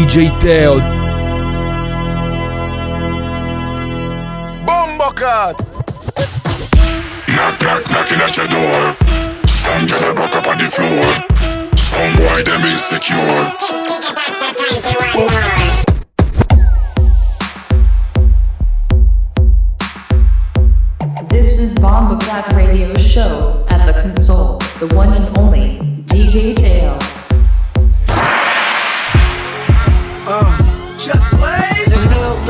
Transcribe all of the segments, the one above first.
DJ Teo. Bombo cut. Knock, knock, knocking at your door. Some get a buck up on the floor. Some boy them insecure. This is Bomba Clap Radio Show at the console, the one and only DJ Tail.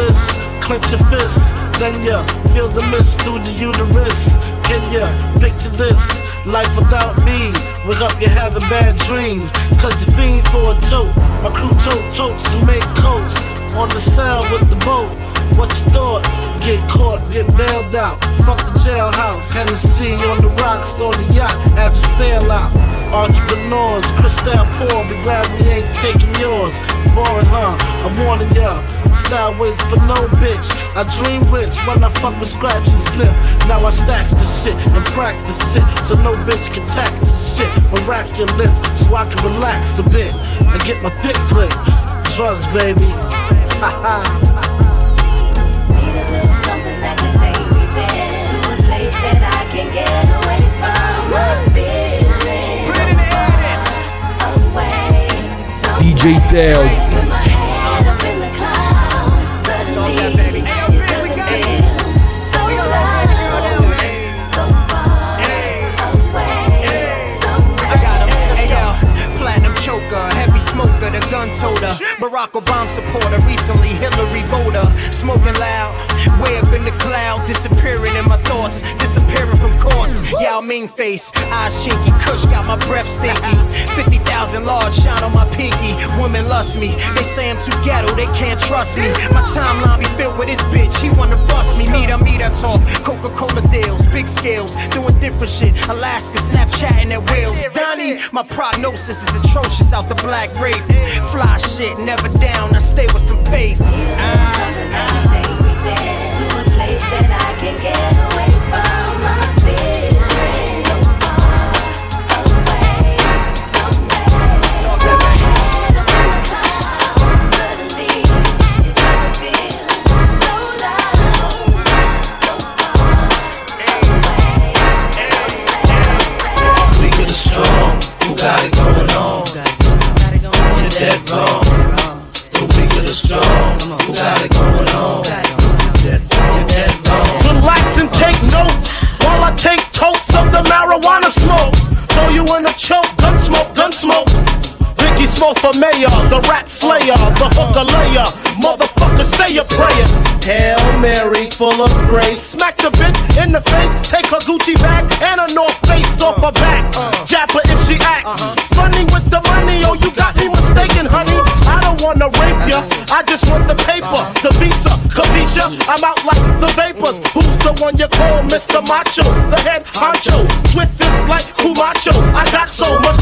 This, clench your fists. Then ya feel the mist through the uterus. Can ya picture this? Life without me. Wake up, you're having bad dreams. Cause you fiend for a tote. My crew tote totes and make coats. On the cell with the boat. What you thought? Get caught, get bailed out. Fuck the jailhouse. Hennessy on the rocks on the yacht we sail out. Entrepreneurs, Cristal poor, be glad we ain't taking yours. Boring, huh? I'm warning ya. Style waits for no bitch. I dream rich when I fuck with scratch and slip. Now I stacks the shit and practice it. So no bitch can tax the shit. Miraculous, so I can relax a bit and get my dick flicked. Drugs, baby. Ha ha. DJ Teo. with my head up in the clouds. Suddenly, it doesn't feel so loud. So far away, so I got him. Hey yo, platinum choker, heavy the gun. Barack Obama supporter, recently Hillary voter. Smoking loud, way up in the cloud, disappearing in my thoughts, disappearing from courts. Yao Ming face, eyes chinky, Kush got my breath stinky. 50,000 large shine on my pinky. Women lust me, they say I'm too ghetto, they can't trust me. My timeline be filled with this bitch, he wanna bust me. Meet her, meet her talk, Coca Cola deals, big scales, doing different shit. Alaska, Snapchatting at whales. Donnie, my prognosis is atrocious out the black rape. Fly shit, never down, I stay with some faith. something that that I can get away mayor, the rap slayer, the hooker layer. Motherfucker, say your prayers. Hail Mary, full of grace. Smack the bitch in the face, take her Gucci bag and a North Face off her back. Jab her if she act. Funny with the money, oh, you got me mistaken, honey. I don't wanna rape ya, I just want the paper, the visa, capisha. I'm out like the vapors. Who's the one you call Mr. Macho? The head honcho, swift is like Camacho. I got so much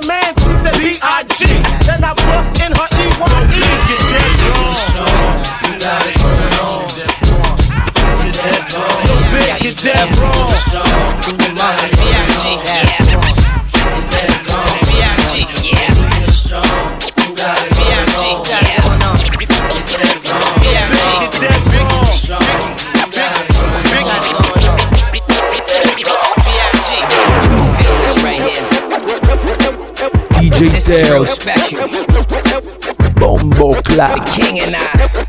the man. She said B.I.G. Then I bust in her E-Y-E. Yo, bitch, you're dead wrong. Special, Bombo Clap. King and I.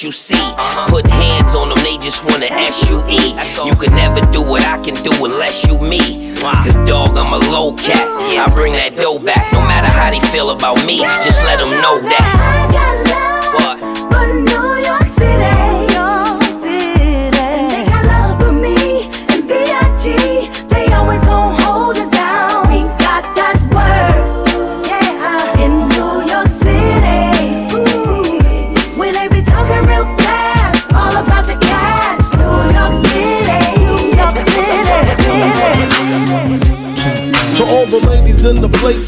the less you see. Put hands on them, they just wanna SUE. You eat. You can never do what I can do unless you me. Cause dog, I'm a low cat. I bring that dough back, no matter how they feel about me. Just let them know that.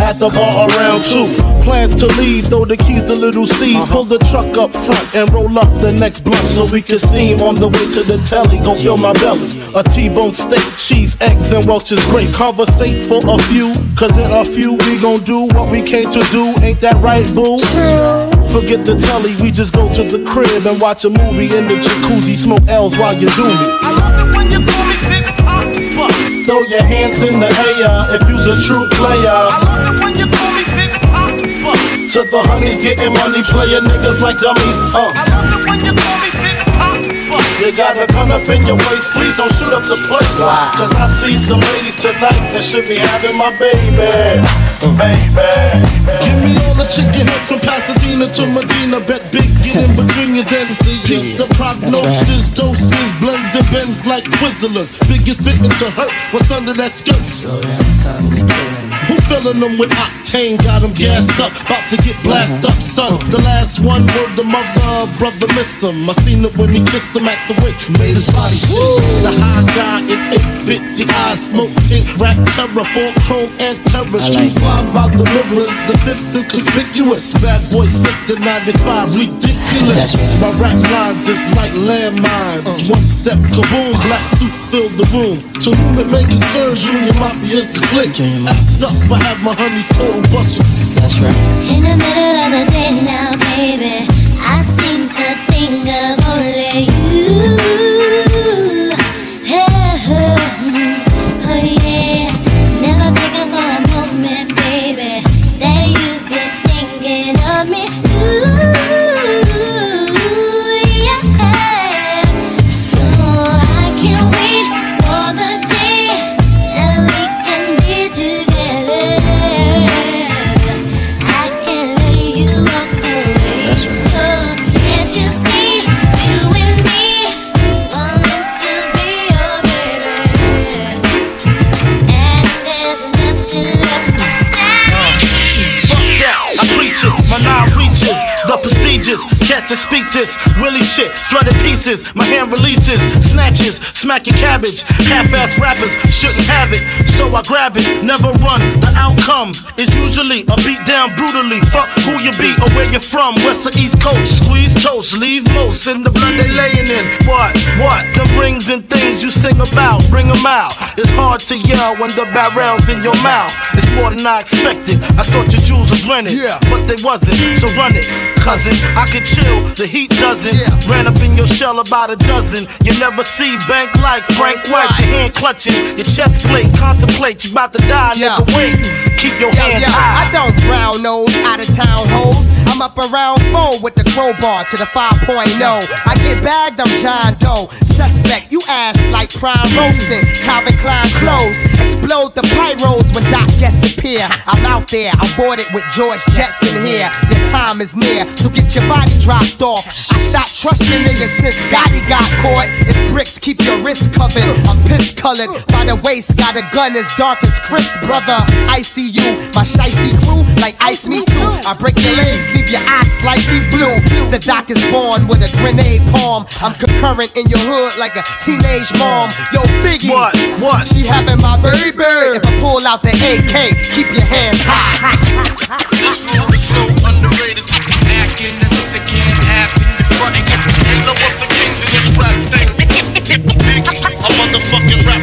at the bar around two. Plans to leave, throw the keys to little C's. Uh-huh. Pull the truck up front and roll up the next blunt so we can steam on the way to the telly. Gon' fill my belly. A T-bone steak, cheese, eggs, and Welch's grape. Conversate for a few, cause in a few we gon' do what we came to do. Ain't that right, boo? Forget the telly, we just go to the crib and watch a movie in the jacuzzi. Smoke L's while you do me. Throw your hands in the air if you's a true player. I love it when you call me Big Papa. To the honeys getting money, playing niggas like dummies. Uh. I love it when you call me Big Papa. You got a gun up in your waist, please don't shoot up the place. Cause I see some ladies tonight that should be having my baby. Baby. Chicken heads from Pasadena to Medina. Bet big, get in between your then see. The prognosis, doses, blends and bends like Twizzlers. Biggest fitting to hurt what's under that skirt. Who filling them with octane? Got them gassed up, about to get blasted up, son. The last one word the mother, brother miss him. I seen it when he kissed him at the wake, made his body shake. The high guy in 850 eyes, smoke tint, rap terror, four chrome and terror. Street five by the mirrors, the fifth is conspicuous. Bad boy slipped to 95, ridiculous. My rap lines is like landmines. One step, kaboom, black suits fill the room. To whom it may concern, Junior Mafia is the click. Act up, I have my honeys total busting. In the middle of the day now, baby, I seem to think of only you. To speak this. Willie shit, flooded pieces. My hand releases, snatches, smack your cabbage. Half-ass rappers shouldn't have it, so I grab it. Never run. The outcome is usually a beat down brutally. Fuck who you be or where you're from. West or East Coast. Squeeze toast, leave most in the blood they laying in. What? What? The rings and things you sing about, bring them out. It's hard to yell when the barrel's in your mouth. It's more than I expected. I thought your jewels was rented, Yeah. but they wasn't. So run it, cousin. I could chill, the heat doesn't. Yeah. Ran up in your shell about a dozen. You never see bank like Frank White. Your hand clutching, your chest plate. Contemplate, you about to die, Yeah. nigga. Wait, keep your Yo, hands yo, high. I don't brown nose out of town hoes. I'm up around four with the crowbar to the 5.0. I get bagged, I'm John Doe. Suspect, you ass like prime roasting. Calvin Klein clothes. Explode the pyros when Doc guests pier. I'm out there, I'm boarded with George Jetson here. Your time is near, so get your body dropped off. I stopped trusting niggas since Gotti got caught. It's bricks, keep your wrist covered. I'm piss colored by the waist, got a gun as dark as Chris, brother. I see you, my shiesty crew, like ice me too. I break your legs, leave your eyes slightly blue. The doc is born with a grenade palm. I'm concurrent in your hood like a teenage mom. Yo, Biggie. What? What? She having my baby. If I pull out the AK, keep your hands high. This rule is so underrated. Acting as if it can't happen. You're running Ain't no other kings in this rap thing. Biggie, a motherfucking rap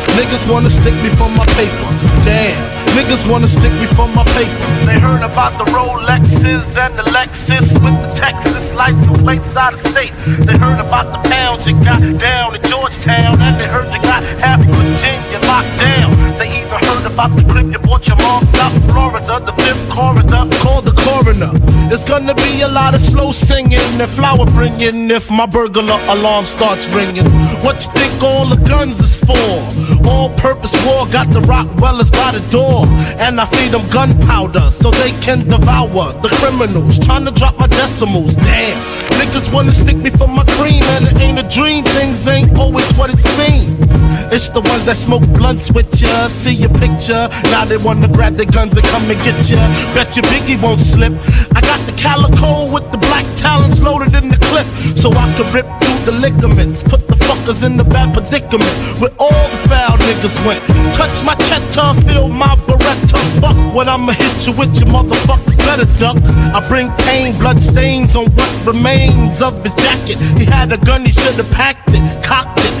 Niggas wanna stick me for my paper. Damn. Niggas wanna stick me for my paper. They heard about the Rolexes and the Lexus with the Texas license plates out of state. They heard about the pounds you got down in Georgetown, and they heard you got half Virginia locked down. They even heard about the clip you bought your mom out Florida, the fifth corridor. Call the coroner. There's gonna be a lot of slow singing and flower bringing if my burglar alarm starts ringing. What you think all the guns is for? All purpose war got the Rottweilers by the door. And I feed them gunpowder so they can devour the criminals. Trying to drop my decimals. Damn. Niggas wanna stick me for my cream, and it ain't a dream. Things ain't always what it seems. It's the ones that smoke blunts with ya, see your picture. Now they wanna grab their guns and come and get ya. Bet your Biggie won't slip. I got the calico with the black talons loaded in the clip, so I can rip through the ligaments. Put the fuckers in the bad predicament where all the foul niggas went. Touch my cheddar, feel my beretta. Fuck when I'ma hit you with your motherfuckers better duck. I bring pain, blood stains on what remains of his jacket. He had a gun, he should've packed it, cocked it.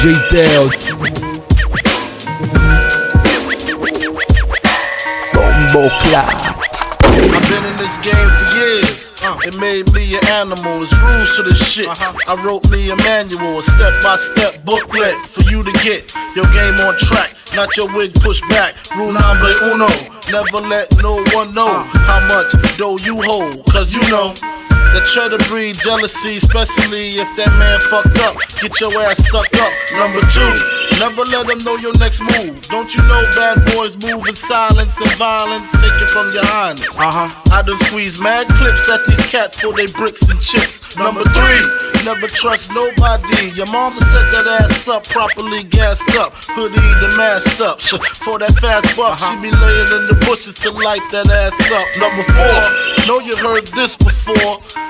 DJ Teo. Bombo Clat. I've been in this game for years. Uh, it made me an animal. It's rules to this shit. I wrote me a manual, a step by step booklet for you to get your game on track. Not your wig pushed back. Rule number uno. Never let no one know how much dough you hold. Cause you know. That try to breed jealousy, especially if that man fucked up. Get your ass stuck up. Number two, never let them know your next move. Don't you know bad boys move in silence and violence? Take it from your highness. Uh huh. I done squeeze mad clips at these cats for they bricks and chips. Number three, never trust nobody. Your mom set that ass up properly gassed up, hoodie the masked up. For that fast buck, she be laying in the bushes to light that ass up. Number four, know you heard this before.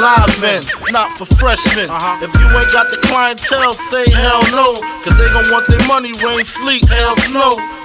live men, not for freshmen. Uh-huh. If you ain't got the clientele, say hell no. Cause they gon' want their money, rain, sleet, hell, snow.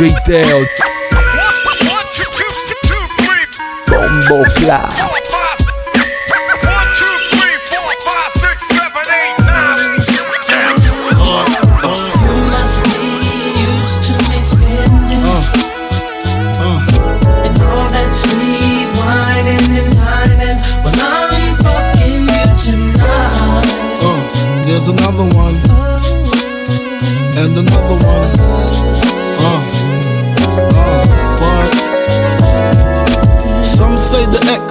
you tonight. Uh, there's another one. And another one.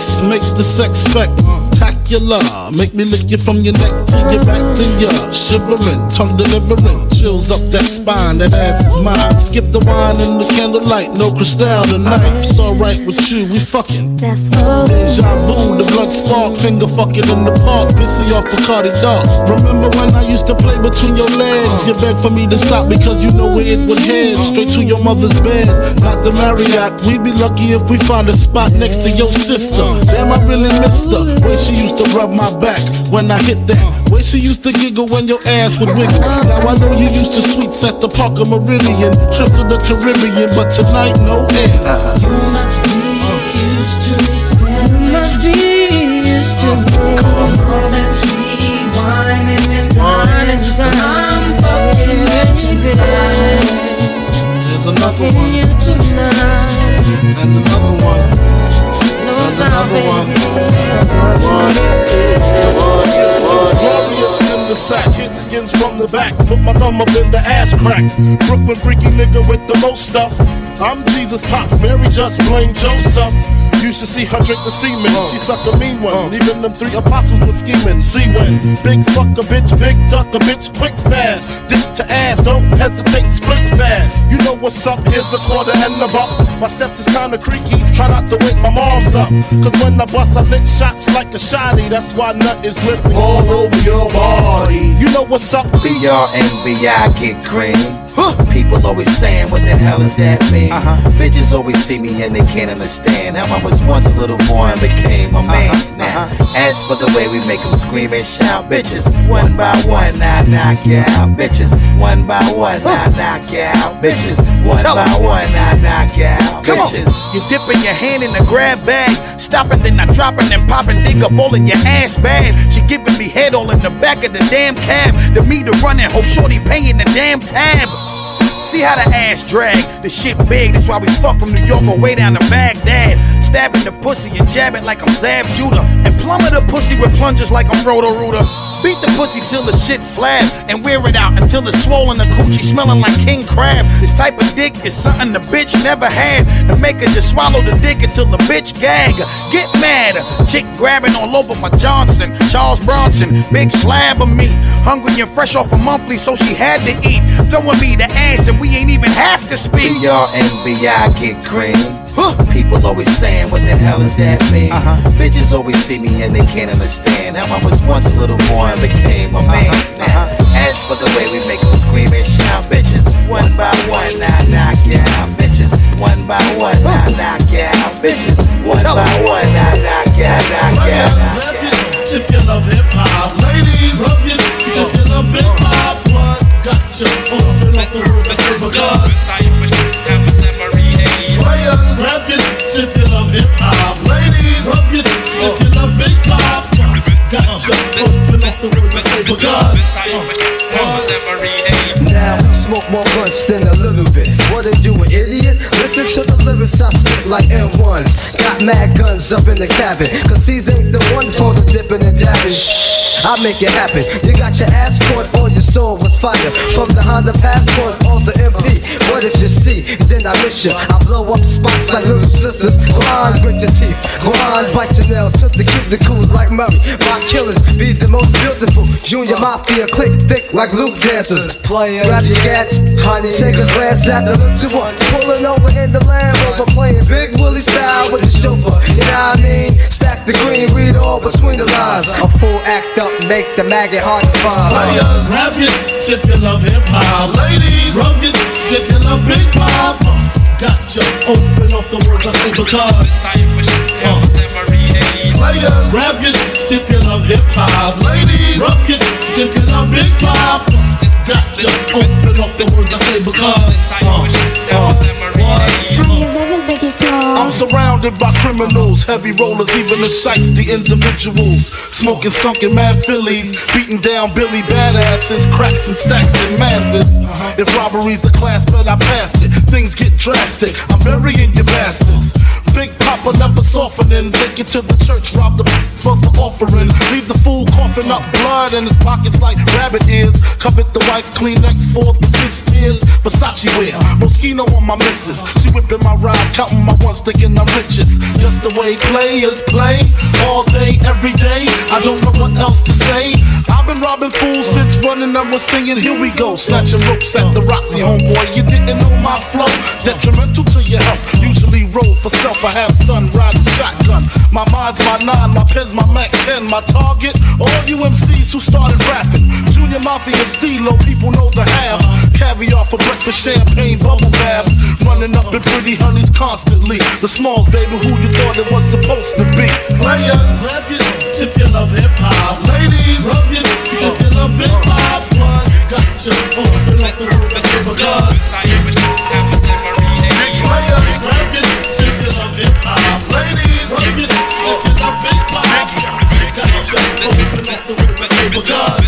The X make the sex uh. Make me lick you from your neck to your back, then you're shivering, tongue delivering, chills up that spine. That ass is mine. Skip the wine and the candlelight, no crystal tonight. It's alright with you, we fucking. Deja vu, the blood spark, finger fucking in the park, pissy off Bacardi Dark. Remember when I used to play between your legs? You begged for me to stop because you know where it would head. Straight to your mother's bed, not the Marriott. We'd be lucky if we find a spot next to your sister. Damn, I really missed her. Way she used to rub my back when I hit that. Way she used to giggle when your ass would wiggle. Now I know you used to sweets at the Parker Meridien, trips to the Caribbean, but tonight no ends. You must be used to me spending. must be used to me. All that sweet whining and dining I'm fucking you tonight. There's another one, you and another one. And another one. baby. It's glorious in the sack, hit skins from the back. Put my thumb up in the ass crack. Brooklyn freaky nigga with the most stuff. I'm Jesus Pops, Mary just blame Joseph. You should see her drink the semen. Uh, she suck a mean one. Uh. Even them three apostles were scheming. See when big fuck a bitch, big duck a bitch, quick fast. Dick to ass, don't hesitate, split fast. You know what's up? Here's a quarter and a buck. My steps is kinda creaky. Try not to wake my mom's up. Cause when I bust, I lick shots like a shotty. That's why nut is lifted all over your body. You know what's up? B-R-N-B-I get green. People always saying, what the hell does that mean? Uh-huh. Bitches always see me and they can't understand how I was once a little boy and became a man. Uh-huh. Now, uh-huh. as for the way we make them scream and shout, bitches, one by one, I knock you out. Bitches, one by one, I knock you out. Bitches, one Tell by 'em. one, I knock you out. Come on. Bitches. You dipping your hand in the grab bag, stopping then I dropping and popping, dig a bowl in your ass bad. She giving me head all in the back of the damn cab. The me to run hope shorty paying the damn tab. See how the ass drag, the shit big, that's why we fuck from New York all way down to Baghdad. Stabbing the pussy and jabbing like I'm Zab Judah. And plumber the pussy with plungers like I'm Roto Rooter. Beat the pussy till the shit flab and wear it out until it's swollen. The coochie smelling like king crab. This type of dick is something the bitch never had. The maker just swallow the dick until the bitch gag. Get mad. Chick grabbing all over my Johnson. Charles Bronson, big slab of meat. Hungry and fresh off a monthly, so she had to eat. Throwing me the ass and we ain't even have to speak. B-R-N-B-I get green. People always saying, what the hell is that mean? Uh-huh. Bitches always see me and they can't understand how I was once a little boy and became a man. Uh-huh. Now, uh-huh. as for the way we make them scream and shout, bitches, one by one, I knock you out, bitches. One by one, I knock you out, bitches. One by one, I knock you out, knock you out, knock you. If you love hip hop, ladies, rub your if you love hip hop, what got you open up the world to say because players, rub your if you love hip hop, ladies, rub your if you love big pop, because Now, smoke more blunts than a little bit. What are you, an idiot? Listen to the lyrics I spit like M1s. Got mad guns up in the cabin. Cause these ain't the ones for the dipping and dabbing. I make it happen. You got your ass caught on your soul was fire. From the Honda Passport or the MP. What if you see, then I miss you. I blow up spots like little sisters. Grind, grit your teeth. Grind, bite your nails. Took the cuticles like Murray. Killers be the most beautiful. Junior Mafia click thick like Luke dancers. Players, Grab your gats, honey. Take a glance at the little one. Pulling over in the Land Rover. Playing Big Willie style with the chauffeur. You know what I mean? Stack the green, read all between the lines. A full act up, make the maggot hard to find. Players, rap it if you love hip hop. Ladies, rub it if you love big pop. Got you open off the words I say because. Uh. Players, rap it if you love hip hop. Ladies, rub it if you love big pop. Got you open off the words I say because. Uh. Uh. I'm surrounded by criminals, heavy rollers, even the shites, the individuals. Smoking, skunking mad fillies, beating down Billy badasses, cracks and stacks and masses. Uh-huh. If robbery's a class, but I pass it. Things get drastic, I'm burying your bastards. Big Papa never softening, take you to the church, rob the for the offering. Leave the fool coughing up blood in his pockets like rabbit ears. Covet the wife, Kleenex for the kids' tears. Versace wear, Moschino on my missus. She whipping my ride, counting my ones, thinking I'm richest. Just the way players play, all day, every day. I don't know what else to say. I've been robbing fools since running up was singing. Here we go, snatching ropes at the Roxy, homeboy. You didn't know my flow, detrimental to your health. Usually roll for self. I have sun riding shotgun. My mind's my nine, my pen's my Mac 10. My target, all you MCs who started rapping. Junior Mafia and Stilo, people know the half. Caviar for breakfast, champagne, bubble baths. Running up in pretty honeys constantly. The smalls, baby, who you thought it was supposed to be. Players, rap it if you love hip hop. Ladies, rub it if you love big pop. Got you open up the world to say because. Players, rap it if you love hip hop. Ladies, rub it if you love big pop. Got you open up the world to say because.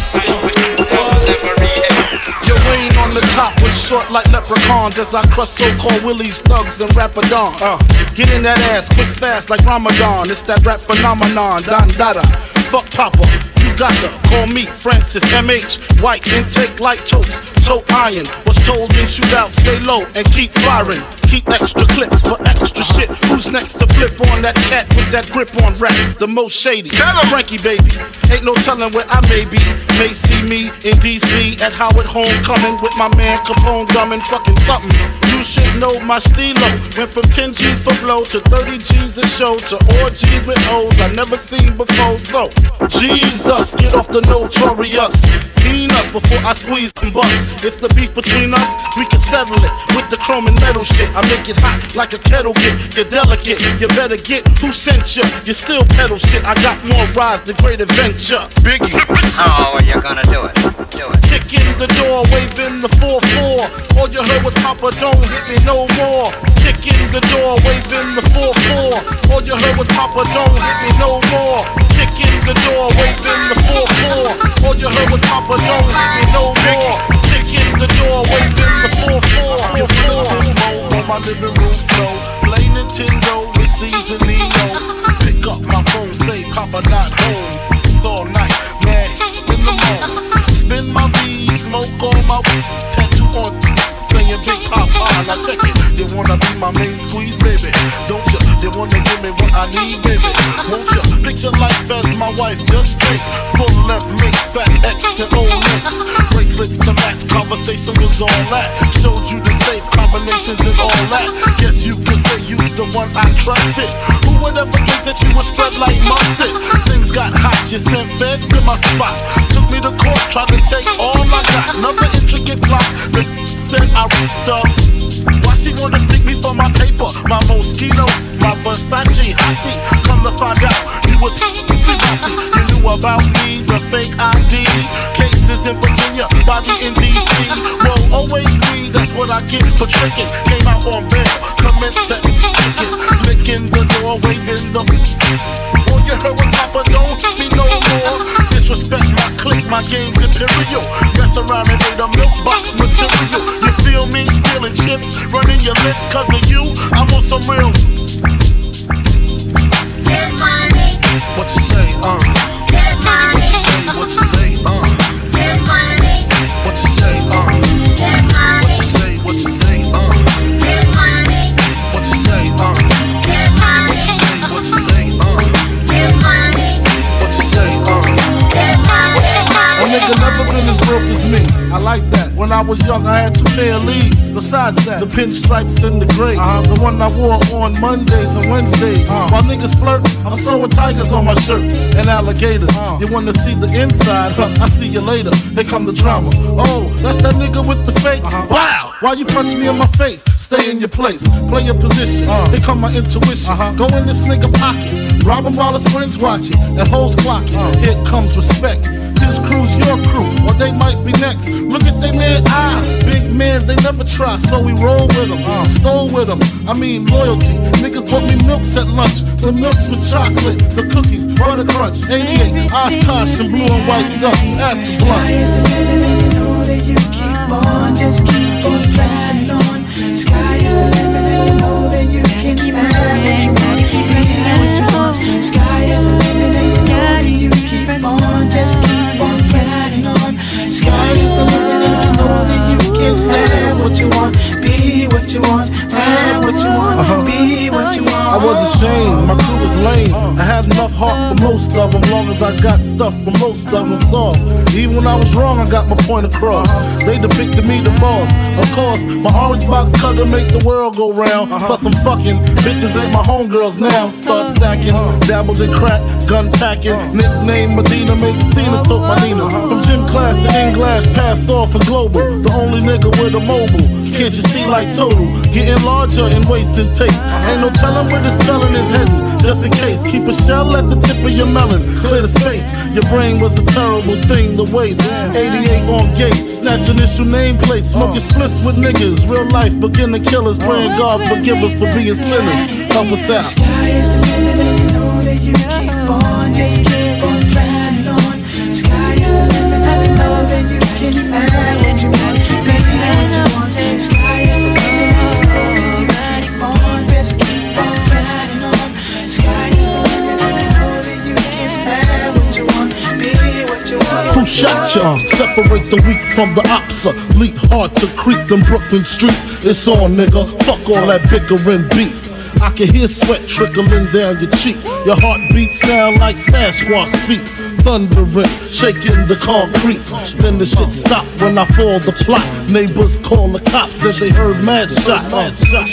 Your reign on the top was short like leprechauns as I crush so-called willies, thugs, and rapadons. Uh, get in that ass quick fast like Ramadan. It's that rap phenomenon, Don Dada. Fuck Papa, you gotta call me Francis MH. White intake like toast, toe iron. Was told in shootout, stay low and keep firing. Keep extra clips for extra shit. Who's next to flip on that cat with that grip on rap? The most shady. Frankie baby. Ain't no telling where I may be. May see me in DC at Howard Homecoming with my man Capone gumming fucking something. You should know my stilo. Went from 10 G's for blow to 30 G's a show to all G's with O's I never seen before. So, Jesus, get off the notorious. Mean us before I squeeze and bust. If the beef between us, we can settle it with the chrome and metal shit. I make it hot like a kettle get. You're delicate, you better get who sent you. You still pedal shit. I got more rides than great adventure. Biggie. How are you gonna do it? Do it. Kick in the door, waving the 4-4. All you heard was Papa, don't hit me no more. Kick in the door, waving the 4-4. All you heard was Papa, don't hit me no more. Kick in the door, waving the 4-4. All you heard was Papa, don't hit me no more. Kick in the door, waving the 4-4. My living room floor, play Nintendo with season Nino. Pick up my phone, say Papa not home. All night, mad, in the morning. Spin my V, smoke on my tattoo on saying Big Papa. Now check it. You wanna be my main squeeze, baby? Don't you? You wanna give me what I need, baby? Won't you? Picture life as my wife, just think. Full left links, fat X and O links. Conversation was all that. Showed you the safe combinations and all that. Guess you could say you the one I trusted. Who would ever think that you would spread like mustard? Things got hot, you sent feds to my spot. Took me to court, tried to take all I got. Another intricate plot that said I ripped up. Why she wanna stick me for my paper? My Moschino, my Versace hottie. Come to find out, you was about me, the fake ID. Cases in Virginia, body in DC. Well, always me, that's what I get for tricking. Came out on bail, commenced to kicking. Licking the door, waving the. All you heard was Papa, don't me no more. Disrespect my clique, my game's imperial. Mess around and made a milk box material. You feel me? Stealing chips, running your lips, cause of you. I'm on some real. What you say, uh? my hand. Broke as me. I like that. When I was young, I had two pair of leads. Besides that, the pinstripes and the gray. Uh-huh. The one I wore on Mondays and Wednesdays. Uh-huh. While niggas flirt, I'm sewing tigers on my shirt and alligators. Uh-huh. You wanna see the inside? Huh, I see you later. Here come the drama. Oh, that's that nigga with the fake. Wow! Why you punch me in my face? Stay in your place, play your position. Uh. Here come my intuition. Uh-huh. Go in this nigga pocket, rob him while his friends watching, and hoes clocking. Uh. Here comes respect. His crew's your crew, or they might be next. Look at they man eye, big man, they never try, so we roll with them, uh. stole with them. I mean loyalty. Niggas bought me milks at lunch, the milks with chocolate, the cookies, butter crunch, 88, Oshkosh, and blue and white duck. Ask keep on, just keep on pressing on. Sky is the limit, and you know that you can have what you want, be what you want. Sky is the limit, and you know that you keep on, just keep on pressing on. Sky is the limit, and you know that you can have what you want, be what you want, have what you want, oh, was ashamed, my crew was lame. I had enough heart for most of them, long as I got stuff for most of them soft. Even when I was wrong, I got my point across. They depicted me the boss. Of course, my orange box cutter make the world go round. Plus I'm fucking bitches ain't my homegirls now. Start stacking, dabbled in crack, gun packing. Nickname Medina, made the scenes, took my Nina. From gym class to in glass, passed off and global. The only nigga with a mobile. Can't you see like total? Getting larger and wasting taste. Ain't no telling where this felon is heading. Just in case, keep a shell at the tip of your melon. Clear the space. Your brain was a terrible thing to waste. 88 on gates, snatch initial nameplates. Smoking splits with niggas. Real life beginner killers. Praying God forgive us for being sinners. Help us out. Separate the weak from the opsa. Leap hard to creep them Brooklyn streets. It's on, nigga. Fuck all that bickering beef. I can hear sweat trickling down your cheek. Your heartbeat sound like Sasquatch feet. Thundering, shaking the concrete. Then the shit stopped when I fall the plot. Neighbors call the cops, said they heard mad shots.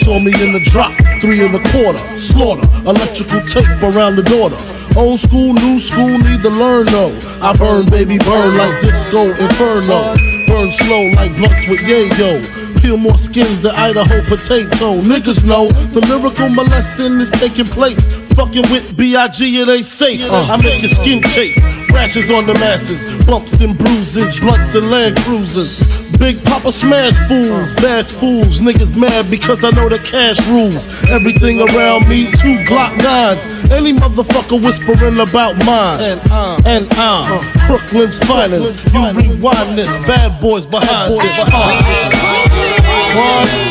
Saw me in the drop, three and a quarter. Slaughter, electrical tape around the daughter. Old school, new school, need to learn though. I burn, baby, burn like disco inferno. Burn slow like blunts with yayo. Peel more skins than Idaho potato. Niggas know the lyrical molesting is taking place. Fucking with B.I.G. it ain't safe. Uh. I make your skin chafe. Rashes on the masses, bumps and bruises, blunts and land cruisers. Big Papa smash fools, bash fools. Niggas mad because I know the cash rules. Everything around me, two Glock nines. Any motherfucker whispering about mine. And I'm, and I'm Brooklyn's finest. You rewind this, bad boys behind this. One.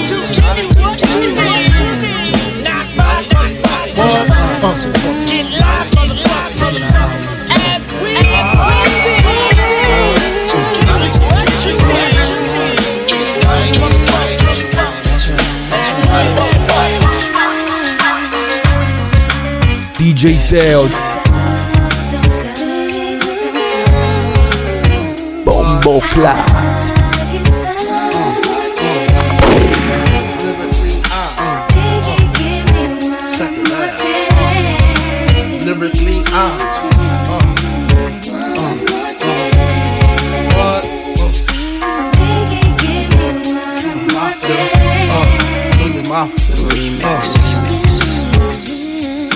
DJ Teo. Bombo Clat.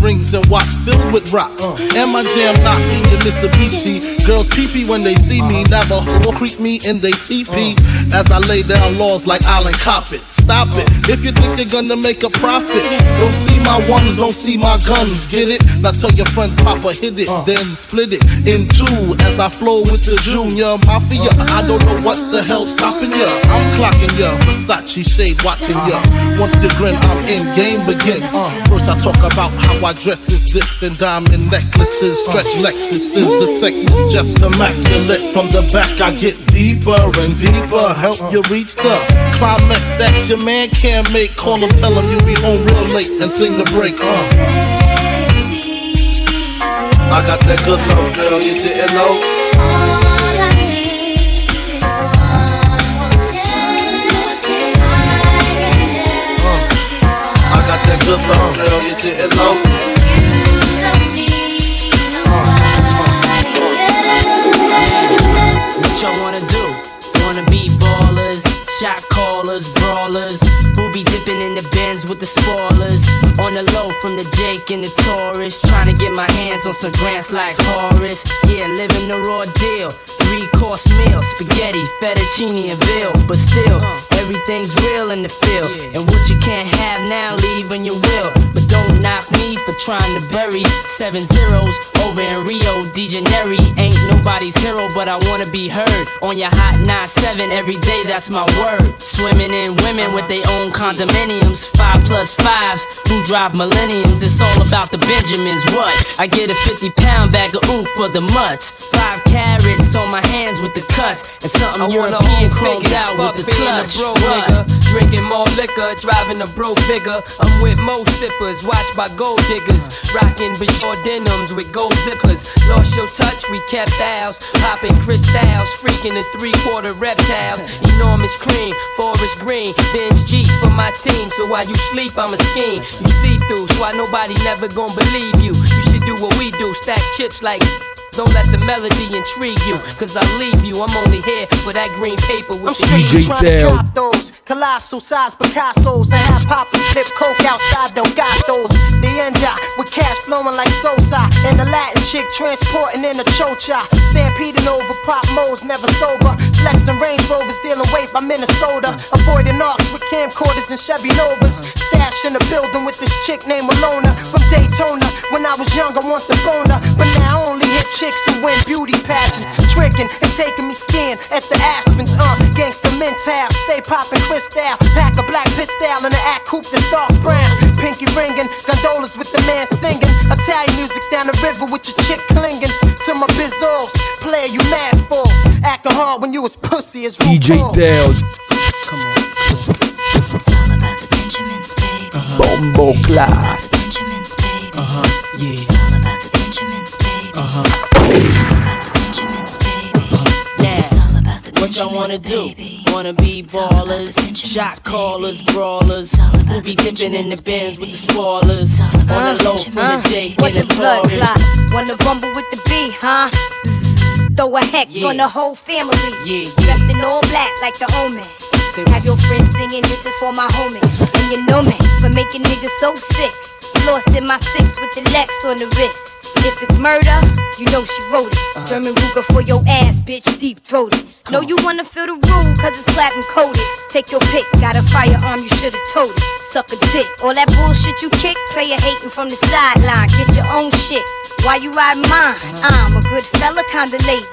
Rings and watch filled with rocks. Uh. And my jam knocking your Mitsubishi. Girls pee when they see me. Uh-huh. Never will creep me in they TP. Uh. As I lay down laws like Island Coppet. Stop it. If you think you're gonna make a profit, don't see my ones, don't see my guns. Get it? Now tell your friends, Papa hit it, uh. then split it in two. As I flow with the Junior Mafia. I don't know what the hell's stopping ya. I'm clocking ya. Versace shade watching ya. Once you grin, I'm in. Game begins. Uh. First I talk about how I dress is this and diamond necklaces, uh. stretch Lexuses. The sex is just immaculate. From the back I get deeper and deeper. Help you reach the climax that your man can't make. Call him, tell him you'll be home real late and sing the break. Uh. I got that good love, girl, you didn't know. I got that good love, girl, you didn't know. Callers, brawlers, who be dipping in the bins with the spoilers. On the low from the Jake and the Taurus, trying to get my hands on some grants like Horace. Yeah, living the raw deal. Three course meal, spaghetti, fettuccine, and veal. But still, everything's real in the field. And what you can't have now, leave when you will. But don't knock me for trying to bury seven zeros over in Rio de Janeiro. Ain't nobody's hero, but I wanna be heard on your hot 9-7 every day. That's my word. Swimming in women with their own condominiums, five plus fives who drive millenniums. It's all about the Benjamins. What? I get a 50 pound bag of oof for the mutts. Five carrots on my hands with the cuts, and something I wanna European chromed out with the being a clutch. broke nigga, drinking more liquor, driving a broke bigger. I'm with most sippers, watched by gold diggers, rocking Bashore denims with gold zippers. Lost your touch, we kept ours, popping crystals, freaking the three quarter reptiles. Enormous cream, forest green, binge G for my team. So while you sleep, I'm a scheme. You see through, so why nobody never gonna believe you. You should do what we do, stack chips like. Don't let the melody intrigue you, cause I leave you. I'm only here for that green paper with the Straight trying to cop those colossal size Picasso's and have poppy flip coke outside Delgados. The end up with cash flowing like Sosa and the Latin chick transporting in a chocha. Stampeding over pop modes, never sober. Flexing Range Rovers, dealing weight by Minnesota. Avoiding arcs with camcorders and Chevy Novas. Stash in the building with this chick named Alona from Daytona. When I was young, I want the boner, but now I only hit chicks who win beauty pageants. Tricking and taking me skiing at the Aspens. Uh, gangsta mental, stay popping crystal. Pack a black pistol in the act coupe that's dark brown. Pinky ringing, gondolas with the man singing. Italian music down the river with your chick clinging to my bizzles. Player, you mad false. Acting hard when you was pussy as DJ RuPaul. Teo. Bombo Clat. Uh-huh, yeah. Uh-huh. Now, what y'all wanna do? Wanna be ballers, shot callers, brawlers, who be dipping in the bins with the spoilers. On the low from the What and the Taurus. Wanna rumble with the B, huh? Throw a hex Yeah. on the whole family. Yeah, Dressed in all black like the omen. Have your friends singing, this is for my homies. And you know me for making niggas so sick. Lost in my six with the Lex on the wrist. If it's murder, you know she wrote it. Uh-huh. German Ruger for your ass, bitch, deep throated. Know you wanna feel the rule, cause it's platinum coated. Take your pick, got a firearm, you should've told it. Suck a dick. All that bullshit you kick, player hating from the sideline. Get your own shit. Why you ride mine? I'm a good fella, kinda lady.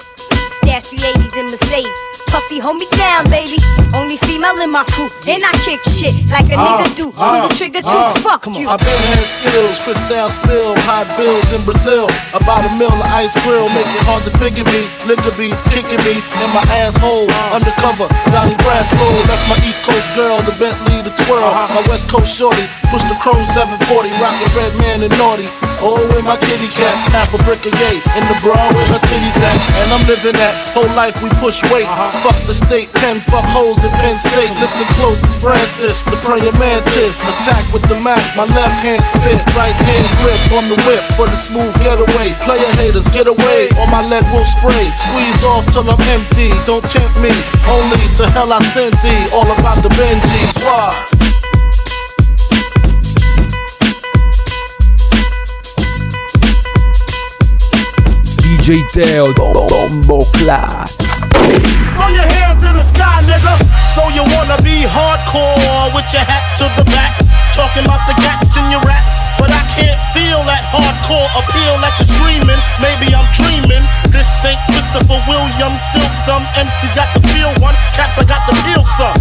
Stash 380s in Mercedes. Puffy, hold me down, baby. Only female in my crew, and I kick shit like a nigga do. Pull the trigger too, uh, fuck you. I've been had skills, crystal spill, hot bills in Brazil. About a mill of ice grill, make it hard to figure me. Nigga be kicking me in my asshole. Undercover, Donnie Brasco. That's my East Coast girl, the Bentley, the twirl. My West Coast shorty, push the chrome 740, rockin' red man and naughty. Oh, with my kitty cat, half a brick of gay. In the bra where her titties at. And I'm living that whole life we push weight. Uh-huh. Fuck the state, pen, fuck hoes in Penn State. Listen close, it's Francis, the praying mantis. Attack with the Mac, my left hand spit, right hand grip on the whip for the smooth getaway. Player haters, get away, or my lead will spray. Squeeze off till I'm empty, don't tempt me. Only to hell I send thee, all about the Benjis. Why? DJ Teo, Bombo Clat. Throw your hands in the sky, nigga. So you wanna be hardcore with your hat to the back, talking about the gaps in your raps, but I can't feel that hardcore appeal that you're screaming. Maybe I'm dreaming. This ain't Christopher Williams, still some MC got the feel one, caps I got the feel some.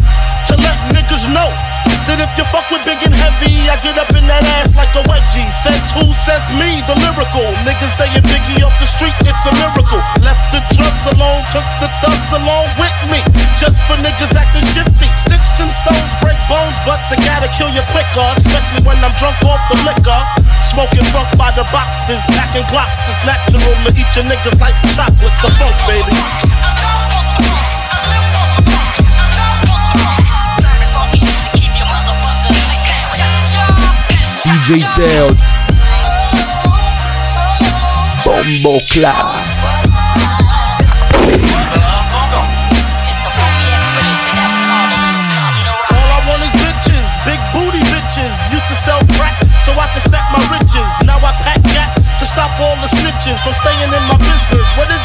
To let niggas know that if you fuck with big and heavy, I get up in that ass like a wedgie. Says who? Says me, the lyrical. Niggas saying Biggie off the street, it's a miracle. Left the drugs alone, took the thugs along with me. Just for niggas acting shifty. Sticks and stones break bones, but they gotta kill you quicker. Especially when I'm drunk off the liquor. Smoking funk by the boxes, packing glocks. It's natural to eat your niggas like chocolates. The funk, baby. Bitches, big booty bitches. Used to sell crack so I could stack my riches. Now I pack gats to stop all the snitches from staying in my business. What is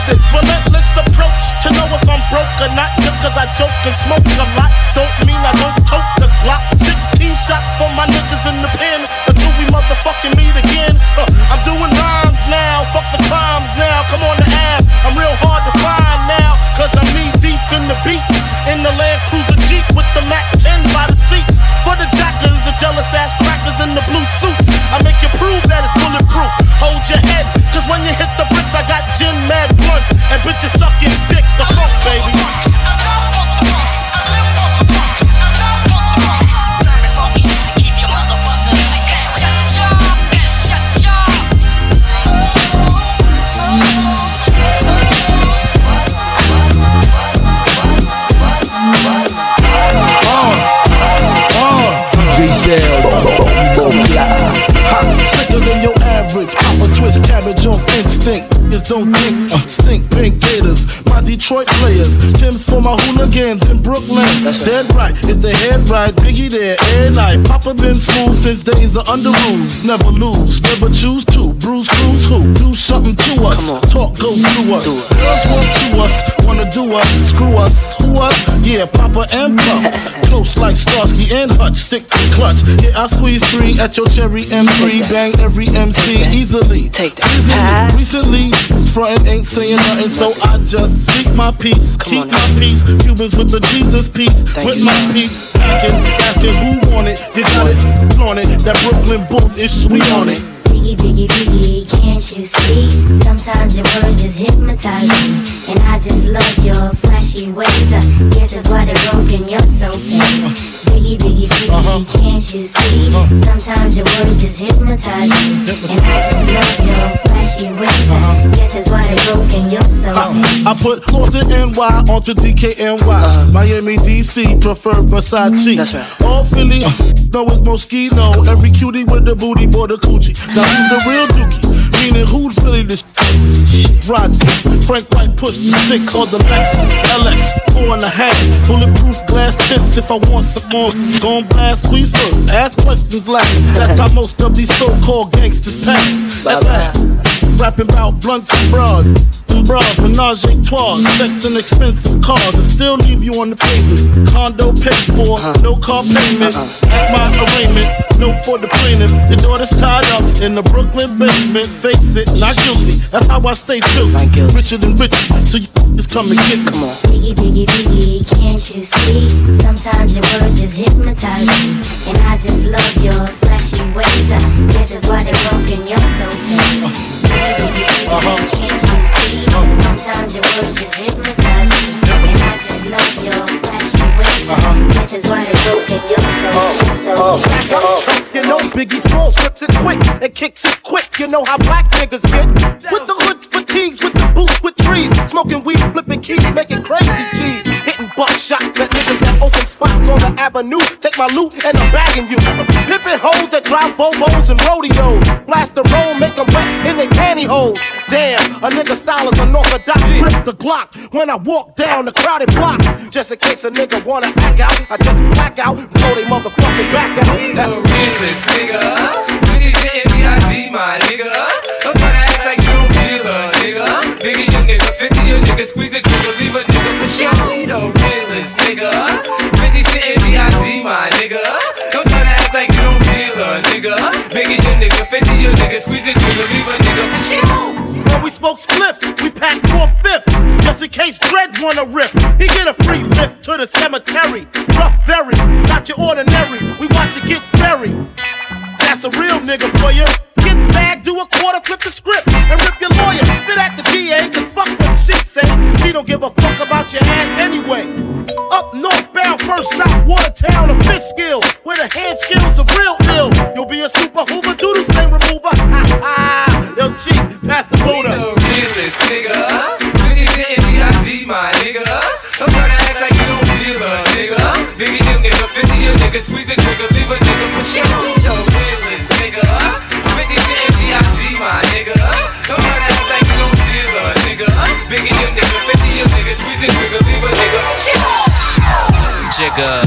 if the head right, Biggie there, Papa been smooth since days of under rules. Never lose, never choose to. Bruise, cruise, who? Do something to us. Talk, go through us. Girls want to us, wanna do us. Screw us, who us? Yeah, Papa and Pup. Close like Starsky and Hutch, stick to clutch. Yeah, I squeeze three at your cherry M3. Bang every MC easily. Take that. Easily. Recently, frontin' ain't saying nothing, so I just speak my peace. Keep my peace. Cubans with the Jesus peace. with my peace. Packing, asking who want it. You got it, flaunt it. That Brooklyn booth is sweet on it. Biggie, biggie, biggie, can't you see? Sometimes your words just hypnotize me. And I just love your flashy ways. I guess that's why they're broken, you're so fake. Biggie, biggie, biggie, uh-huh. can't you see? Uh-huh. Sometimes your words just hypnotize me. And I just love your flashy ways. I uh-huh. guess that's why they're broken, you're so fake. I put Clifton NY onto DKNY. Miami, DC, prefer Versace. That's right. All Philly, uh, know it's Moschino. Every cutie with the booty, boy, the coochie. Now who's the real dookie? Meaning who's really the sh- Rod Frank White push the six on the Lexus LX, four and a half. Bulletproof glass tips if I want some more. Gon' blast squeeze first, ask questions last. That's how most of these so-called gangsters pass. At last. Rapping about blunts and bras and bras, menage a trois, sex and expensive cars, and still leave you on the pavement. Condo paid for, uh-huh. no car payment. Uh-huh. At my arraignment, note for the plaintiff. Your daughter's tied up in the Brooklyn basement. Face it, not guilty. That's how I stay true. Richer than rich, so you Just come and get come on. Biggie, biggie, biggie, can't you see? Sometimes your words just hypnotize me. And I just love your flashy ways. I guess that's why they're broken, you're so fake. Uh-huh. Biggie, biggie, biggie, can't you see? Sometimes your words just hypnotize me. And I just love your flashy ways. I guess that's why they're broken, you're so, so, so. You know Biggie Smalls flips it quick and kicks it quick. You know how black niggas get with the hoods, fatigues, with the boots, with trees, smoking weed, flipping keys, making crazy G's, hitting buckshot at niggas that open spots on the avenue. Take my loot and I'm bagging you. Pippin' hoes that drive bobos and rodeos, blast the road, make 'em wet in their pantyhose. Damn, a nigga style is unorthodox. Grip the Glock when I walk down the crowded blocks, just in case a nigga wanna act out. I just black out, blow they motherfucking back out. That's nigga. Bitches saying B.I.G. my nigga. Don't try to act like you don't feel her, nigga. Biggie, your nigga, 50 your nigga, squeeze the trigger, leave a nigga for sure. You the realist, nigga. Bitches saying B.I.G. my nigga. Don't try to act like you don't feel her, nigga. Biggie, your nigga, 50 your nigga, squeeze the trigger, leave a nigga for sure. When we smoke spliffs, we pack four fifths. Just in case Dread wanna rip. He get a free lift to the cemetery. Rough berry, not your ordinary. We watch you get buried. That's a real nigga for you. Get back, do a quarter, flip the script, first stop, Watertown, or Fishkill, where the hand skills are real ill. You'll be a super hoover, doodle stain remover. Ha ha, yo, cheap, pass the the realest, nigga. Bitches saying B.I.G. my nigga. Don't try to act like you don't feel nigga. Your nigga, 50 your nigga, squeeze the trigger, leave a nigga for sure. Jigger,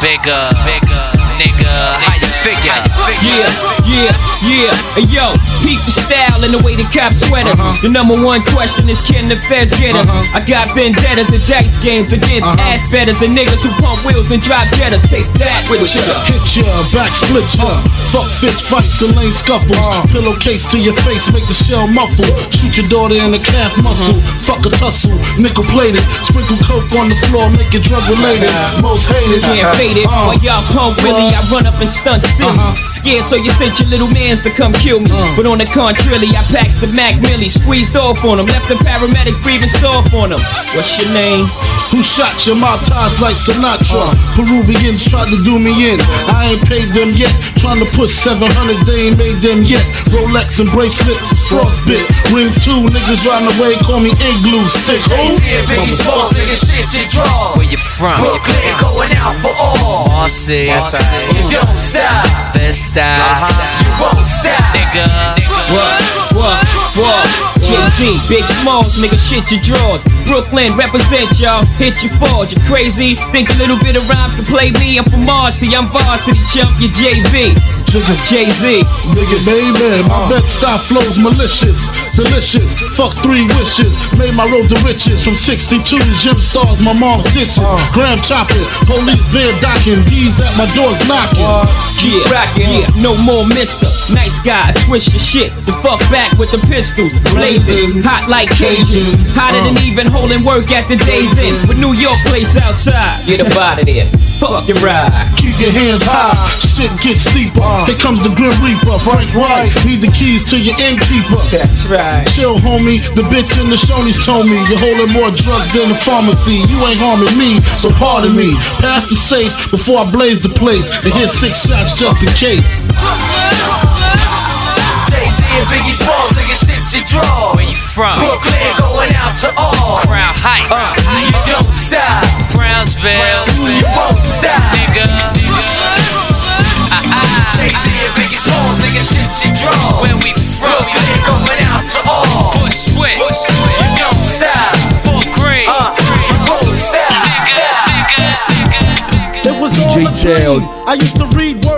bigger, bigger, nigga. Figure? Yeah, yeah, yeah. Hey, yo, peep the style and the way the cops sweat us. Uh-huh. The number one question is can the feds get us? Uh-huh. I got vendettas and dice games against uh-huh. ass betters and niggas who pump wheels and drive jettas. Take that with ya. Hit ya, back split ya. Fuck fist fights and lame scuffles. Pillowcase to your face, make the shell muffle. Shoot your daughter in the calf muscle. Fuck a tussle, nickel plated. Sprinkle coke on the floor, make it drug related. Most hated. Can't fade it. Uh, While y'all punk Willie, I run up and stunt silly. Uh-huh. Scared, so you sent your little mans to come kill me. Uh. But on the contrary, I packed the Mac Millie, squeezed off on them, left the paramedics breathing soft on them. What's your name? Who shot your mouth ties like Sinatra? Uh. Peruvians tried to do me in. I ain't paid them yet. Trying to push 700s, they ain't made them yet. Rolex and bracelets, frostbit. Rings two, niggas riding away, call me igloo stick. Who? Jay-Z and Biggie Smalls, nigga, shit you draw. Where you from? Brooklyn going out for all. Bossy, You don't stop. This style, You won't stop. nigga. What? What? What? Jay-Z, Big Smalls, nigga, shit your drawers. Brooklyn, represent y'all, hit your fours. You crazy? Think a little bit of rhymes can play me? I'm from Marcy, I'm varsity chump, you JV. Jay-Z. Nigga, baby, my uh. bed style flows malicious, delicious. Fuck three wishes, made my road to riches. From 62 to gym stars, my mom's dishes. Uh. Graham chopping, police van docking, bees at my doors knocking. Uh. Yeah, rockin', yeah, no more mister. Nice guy, twist your shit. The fuck back with the pistols. Blazing, hot like Cajun. Hotter than even holding work at the day's end. With New York plates outside. Get up out of there. Fuck your ride. Keep your hands high, shit gets steeper. Uh. Here comes the Grim Reaper, Frank White. Need the keys to your innkeeper. That's right. Chill, homie. The bitch in the Shoney's told me you're holding more drugs than the pharmacy. You ain't harming me, so pardon me. Pass the safe before I blaze the place and hit six shots just in case. Jay-Z and Biggie Smalls, nigga, shit you draw. Where you from? Brooklyn going out to all. Crown Heights, You don't stop. Brownsville, You won't stop. nigga. Jay-Z and Biggie Smalls, nigga, shit you draw. Where we from? Brooklyn going out to all. Bushwick, You don't stop. Fort Greene, Uh, you won't stop. nigga. It was all DJ a dream. I used to read Word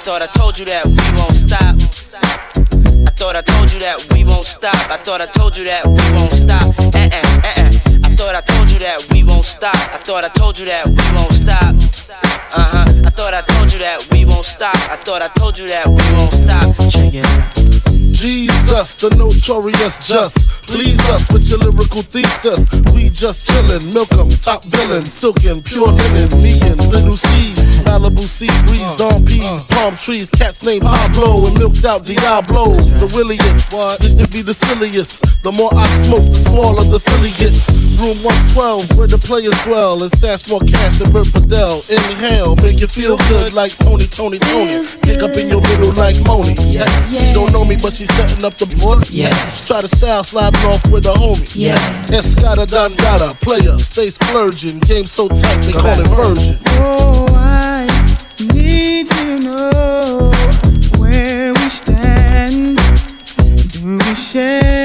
Thought I told you that we won't stop. I thought I told you that we won't stop. I thought I told you that we won't stop. Uh uh uh uh. I thought I told you that we won't stop. I thought I told you that we won't stop. Uh huh. I thought I told you that we won't stop. I thought I told you that we won't stop. Check it out. Jesus, the notorious just. Please us with your lyrical thesis. We just chillin', milk 'em, top billin', silkin', pure linen, me and little C. Malibu sea breeze, uh, dawn peas, uh. palm trees, cats named Pablo and milked out Diablo. The williest, this to be the silliest. The more I smoke, the smaller the silly gets. Room 112, where the players dwell, and stash more cash than Bert Fidel. Inhale, make you feel good like Tony, Tony, Tony. Kick up in your middle like Moni. Yeah. She don't know me, but she's setting up the board. Yeah. Try to style sliding off with a homie. Yeah. Escada Dangada, player, stay splurging. Game so tight, they call it version. Oh, I need to know where we stand. Do we share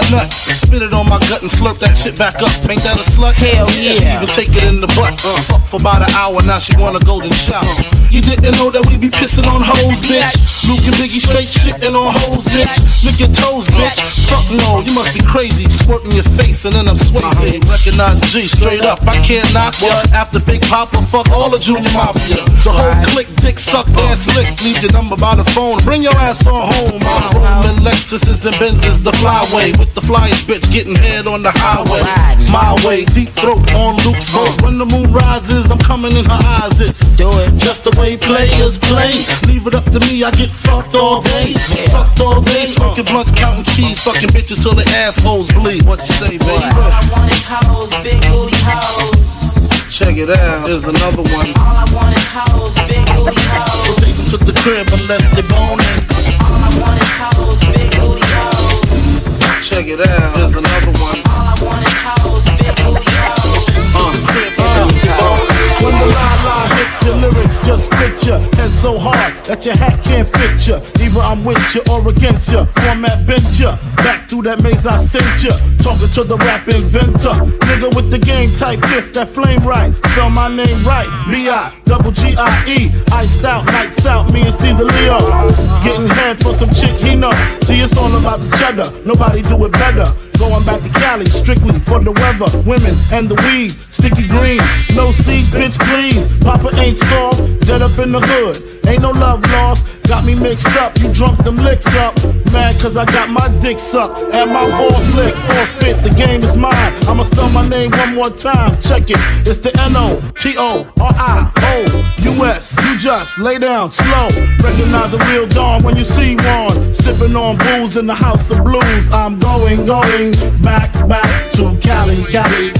dick till I nut. Spit it on my gut and slurp that shit back up. Ain't that a slut? Hell yeah. She even take it in the butt. Uh, fuck for about an hour, now she wanna golden shower. You didn't know that we be pissing on hoes, bitch. Luke and Biggie straight shitting on hoes, bitch. Lick your toes, bitch. Fuck no, you must be crazy. Squirting your face and then I'm swayzy. Recognize G straight up. I can't knock ya. After Big Papa, fuck all the Junior Mafia. The whole clique, dick suck, ass lick. Leave your number by the phone. Bring your ass on home. I'm Lexuses and Benzes, the flyway. With the flyest bitch getting head on the highway. My way, deep throat on Luke's boat. When the moon rises, I'm coming in her eyes. It's do it. just the way players play. Leave it up to me, I get fucked all day. Sucked all day, smoking blunts, counting cheese, fucking bitches till their assholes bleed. What you say, baby? All I want is hoes, big booty hoes. Check it out, here's another one. All I want is hoes, big booty hoes. Take them to the crib and left they boning. All I want is hoes, big booty check it out. Here's another one. All I want is. Ya. Head so hard that your hat can't fit ya. Either I'm with ya or against ya. Format bent ya. Back through that maze I sent ya. Talking to the rap inventor. Nigga with the game type fifth, that flame right. Spell my name right. B-I, double G-I-E. Iced out, lights out, me and Caesar Leo. Getting head for some chick he know. See, it's all about the cheddar. Nobody do it better. Going back to Cali, strictly for the weather, women and the weed. Sticky green, no seed, bitch, please. Papa ain't soft, dead up in the hood. Ain't no love lost, got me mixed up. You drunk them licks up. Mad cause I got my dick sucked and my balls licked. Forfeit, the game is mine. I'ma spell my name one more time. Check it, it's the N O T O R I O U S. You just lay down slow. Recognize a real dawn when you see one. Sipping on booze in the house of blues. I'm going, going back, back to Cali, Cali.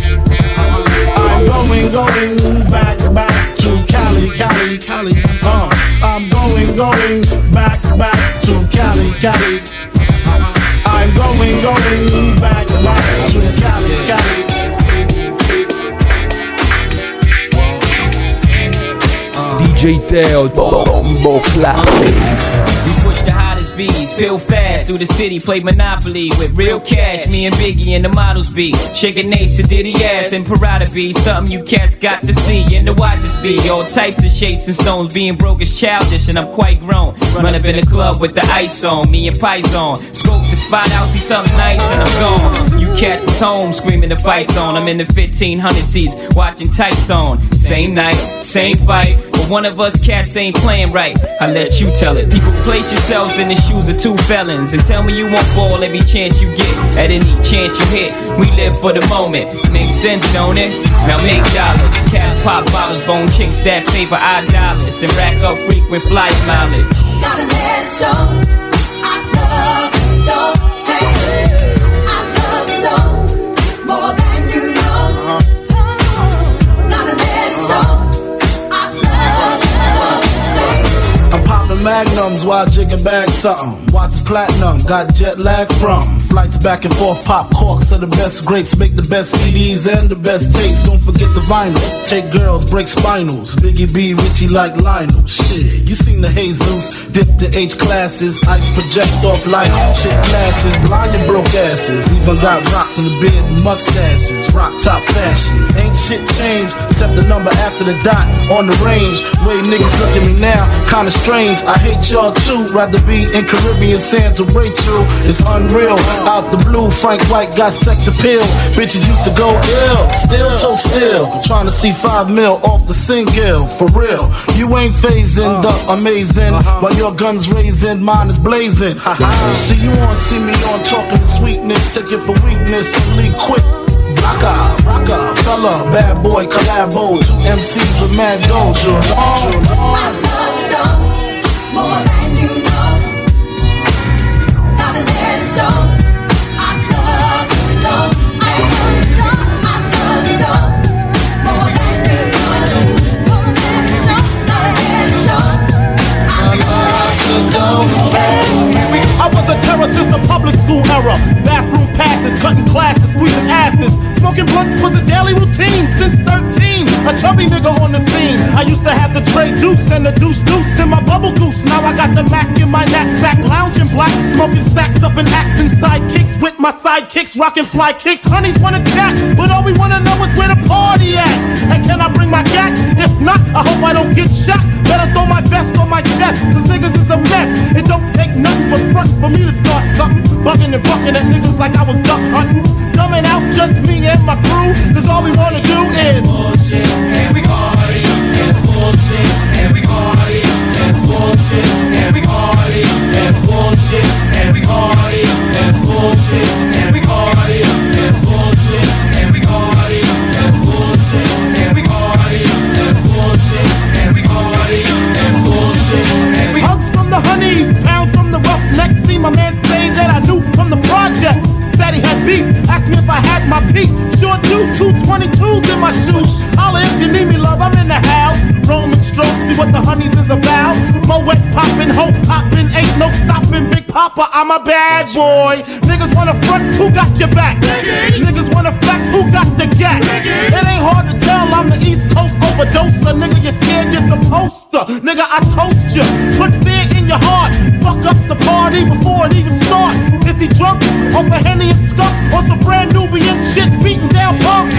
I'm going, going back, back to Cali, Cali, Cali. Uh, I'm going, going back, back to Cali, Cali. I'm going, going back, back to Cali, Cali. DJ Teo, Bombo Classic. Bees, peel fast through the city, play Monopoly with real cash. Me and Biggie and the models be shaking Ace and Diddy ass and Prada be something you cats got to see and the watches be all types of shapes and stones. Being broke is childish and I'm quite grown. Run up in the club with the ice on, me and Pies on. Scope spot out, see something nice and I'm gone. You cats is home screaming the fights on. I'm in the 1500 seats watching tights on. Same night, same fight, but one of us cats ain't playing right. I let you tell it. People place yourselves in the shoes of two felons and tell me you won't fall every chance you get. At any chance you hit, we live for the moment. Makes sense, don't it? Now make dollars. Cats pop bottles, bone chicks that favor our dollars and rack up frequent flight mileage. Gotta let it show. Magnums while jigging back something. Watch platinum, got jet lag from. Flights back and forth, pop corks are the best grapes, make the best CDs and the best tapes. Don't forget the vinyl. Take girls, break spinals. Biggie B, Richie like Lionel. Shit, you seen the Jesus, dip the H classes, ice project off lights, shit flashes, blind and broke asses. Even got rocks in the beard mustaches, rock top fashions. Ain't shit changed except the number after the dot on the range. Way niggas look at me now, kinda strange. I hate y'all too, rather be in Caribbean sands with Rachel. It's unreal. Out the blue, Frank White got sex appeal. Bitches used to go ill, still toe still. Trying to see five mil off the single, for real. You ain't phasing the uh-huh. amazing, uh-huh. while your guns raising, mine is blazing. Uh, see you on, see me on, talking to sweetness, take it for weakness, and leave quick. Rocka, rocka, fella, bad boy, collabo. Two MCs with mad dough. more than you know. Gotta let it show. Daily routine since 13. A chubby nigga on the scene. I used to have the tray deuce and the deuce deuce in my bubble goose. Now I got the Mac in my knapsack, lounging black, smoking sacks up in axe and sidekicks with my sidekicks, rocking fly kicks. Honeys wanna chat, but all we wanna know is where the party at. And can I bring my cat? If not, I hope I don't get shot. Better throw my vest on my chest, cause niggas is a mess. It don't take nothing but front for me to start something. Bugging and bucking at niggas like I was duck hunting. All we wanna 22s in my shoes. Holla if you need me, love. I'm in the house. Roman stroke, see what the honeys is about. Moet poppin', hope poppin', ain't no stopping. Big Papa, I'm a bad boy. Niggas wanna front, who got your back? Niggas wanna flex, who got the gat? It ain't hard to tell, I'm the East Coast overdoser. Nigga, you're scared, you're supposed to. Nigga, I toast you. Put fear in your heart. Fuck up the party before it even start. Is he drunk off a Henny and skunk? Or some brand Nubian shit beating down punk?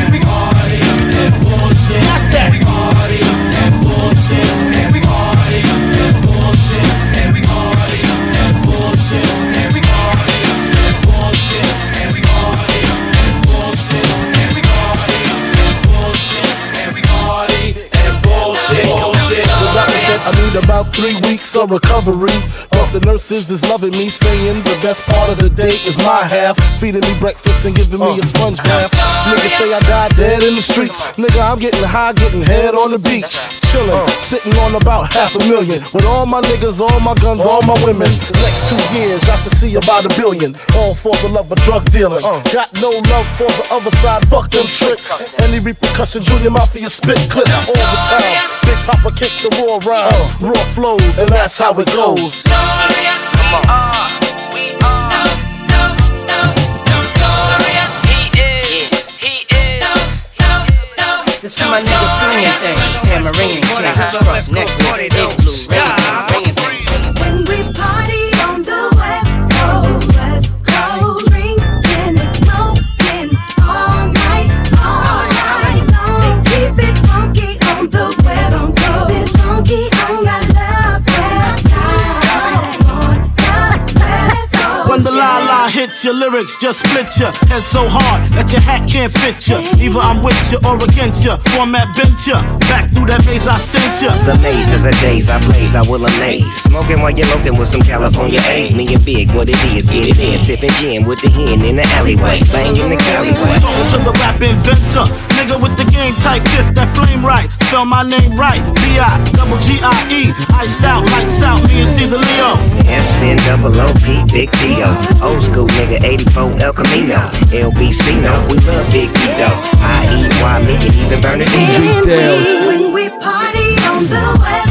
About three weeks of recovery. But the nurses is loving me, saying the best part of the day is my half. Feeding me breakfast and giving me a sponge bath. Niggas say I died dead in the streets. Nigga, I'm getting high, getting head on the beach. Chillin', sitting on about half a million. With all my niggas, all my guns, all my women. Next two years, I should see about a billion. All for the love of drug dealing. Got no love for the other side, fuck them tricks. Any repercussion, Junior Mafia spit clip all the time. Big Papa kick the raw rhymes, raw flows, and that's how it goes. Come on. This for my niggas swinging things, hammer ringing, king, cross necklace, igloo, ringing, ringing. Hits your lyrics, just split your head so hard that your hat can't fit you. Either I'm with you or against you. Format bent you. Back through that maze I sent you. The maze is a daze I blaze, I will amaze. Smoking while you're looking with some California A's. Me and Big, what it is, get it in. Sipping gin with the hen in the alleyway. Banging the alleyway. Talking to the rap inventor. Nigga with the game type fifth, that flame right. Spell my name right. B I double G I E. Iced out, lights out. Me and C the Leo. S N double O P, Big Dio. Old school nigga, 84 El Camino. LBC, no, we love Big Dio. I E Y, me and even Bernadine. When we party on the West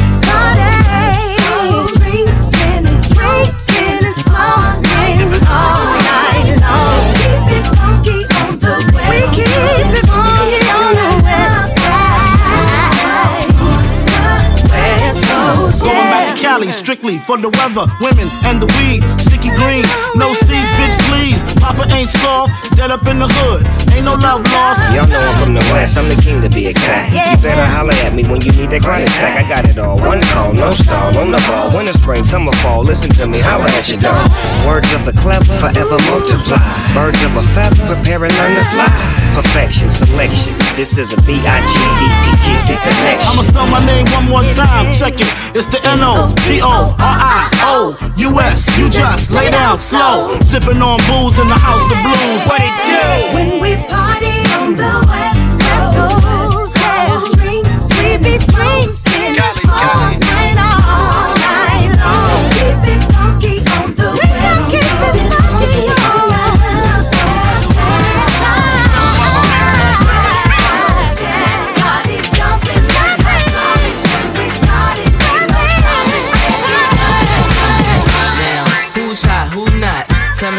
strictly for the weather, women, and the weed. Sticky green, no seeds, bitch, please. Papa ain't soft, dead up in the hood. Ain't no love lost. Y'all know I'm from the west, I'm the king to be exact. You better holler at me when you need that chronic sack. I got it all. One call, no stall, on the ball. Winter, spring, summer, fall. Listen to me, holler at your dog. Words of the clever, forever multiply. Birds of a feather, prepare and learn to fly. Perfection, selection. This is a B I G D P G C connection. I'ma spell my name one more time. Check it. It's the N O T O R I O U S. You just lay down slow. Sipping on booze in the house of blues. What it do? When we party on the West Coast, drink, we be drinking all night, long. Keep it funky on the West Keep it funky on the West side. Body jumping like a party when we started. Who's hot, who not? Tell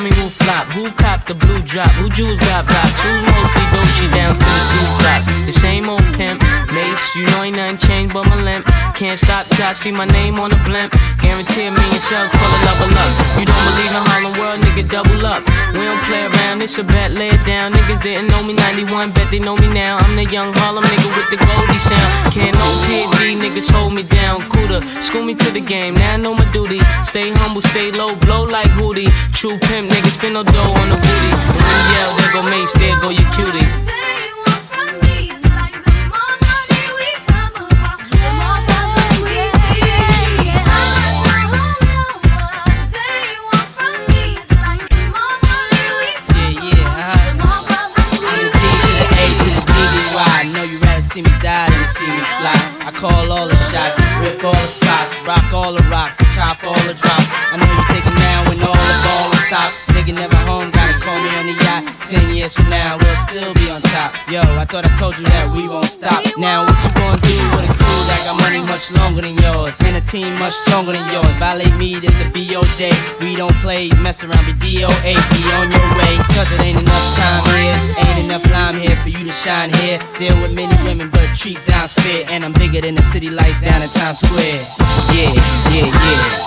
me who rock, who me cop the blue drop, who jewels got blocks, who's mostly Dolce down to the two drop. The same old pimp, Mace, you know ain't nothing changed but my limp. Can't stop till I see my name on the blimp. Guarantee a million sales, pull a level up. You don't believe in Harlem World, nigga, double up. We don't play around, it's a bet, lay it down. Niggas didn't know me 91, bet they know me now. I'm the young Harlem nigga with the Goldie sound. Can't no PD, niggas hold me down. Cooler, school me to the game, now I know my duty. Stay humble, stay low, blow like Hootie. True pimp, niggas spin no dough on the booty. And you yell, there go Mace, there go your cutie. Yeah, yeah. I'm the D to the A to the D to the Y. I know you rather see me die than to see me fly. I call all the shots, rip all the spots, rock all the rocks, cop all the drops. I know you're thinking now when all the ball is ten years from now, we'll still be on top. Yo, I thought I told you that we won't stop. Now, what you gonna do with a crew that got money much longer than yours? And a team much stronger than yours. Violate me, this a BO day. We don't play, mess around, be DOA, be on your way. Cause it ain't enough time here, ain't enough lime here for you to shine here. Deal with many women, but treat down's fair. And I'm bigger than the city lights down in Times Square. Yeah, yeah, yeah.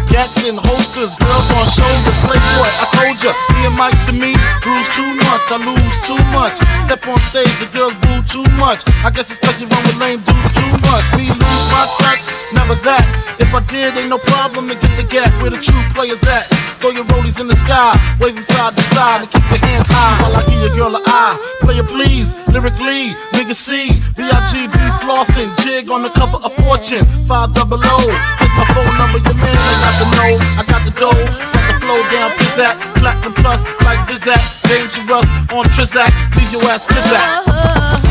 Gats in holsters, girls on shoulders. Playboy, I told ya, me and Mike to me, bruise too much, I lose too much. Step on stage, the girls boo too much. I guess it's cause you run with lame dudes too much. Me lose my touch, never that. If I did, ain't no problem to get the gap where the true players at. Throw your rollies in the sky, waving side to side, and keep your hands high while I give your girl an eye. Player please, lyrically, nigga C, B-I-G-B flossing, jig on the cover of Fortune, 5 double O. Here's my phone number, your man, the know, I got the dough, got the flow down, pizzat, platinum plus, like Zizak, dangerous on Trizak, leave your ass pizzat. Uh-huh.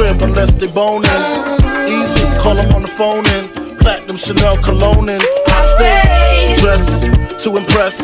Crib unless they boning. Easy, call them on the phone and platinum Chanel cologne and I stay dressed to impress,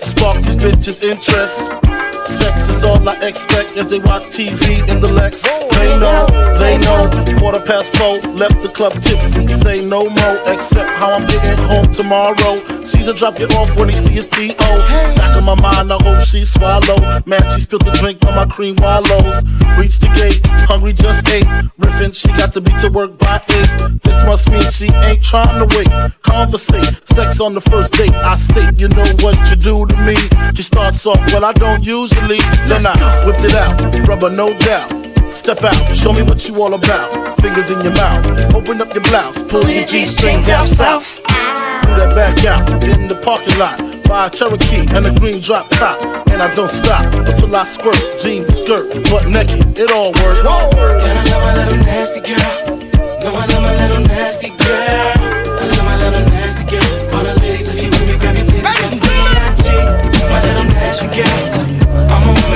spark these bitches' interest. Sex is all I expect as they watch TV in the Lex. They know, they know. Quarter past four, left the club tipsy. Say no more, except how I'm getting home tomorrow. Caesar drop you off when he see his P.O. Back in my mind, I hope she swallow. Man, she spilled the drink on my cream wallows. Reached the gate, hungry just ate. Riffin', she got to be to work by eight. This must mean she ain't trying to wait. Conversate, sex on the first date. I state, you know what you do to me. She starts off, well, I don't usually. Then I whipped it out, rubber, no doubt. Step out, show me what you all about. Fingers in your mouth, open up your blouse, pull your G string down south. Do that back out in the parking lot. Buy a Cherokee and a green drop top. And I don't stop until I squirt. Jeans, skirt, butt naked, it all works. Gotta love my little nasty girl. No, I love my little nasty girl.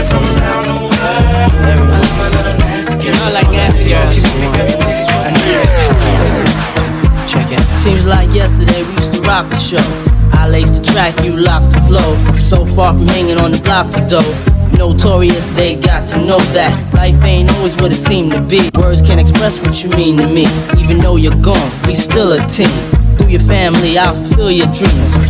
A from around the world. I love my little nasty girl. I like nasty girls. I Check it. Seems like yesterday we used to rock the show. I laced the track, you locked the flow. So far from hanging on the block for dough. Notorious, they got to know that life ain't always what it seemed to be. Words can't express what you mean to me. Even though you're gone, we still a team. Through your family, I'll fulfill your dreams.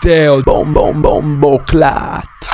Teo, bom bom bombo clat.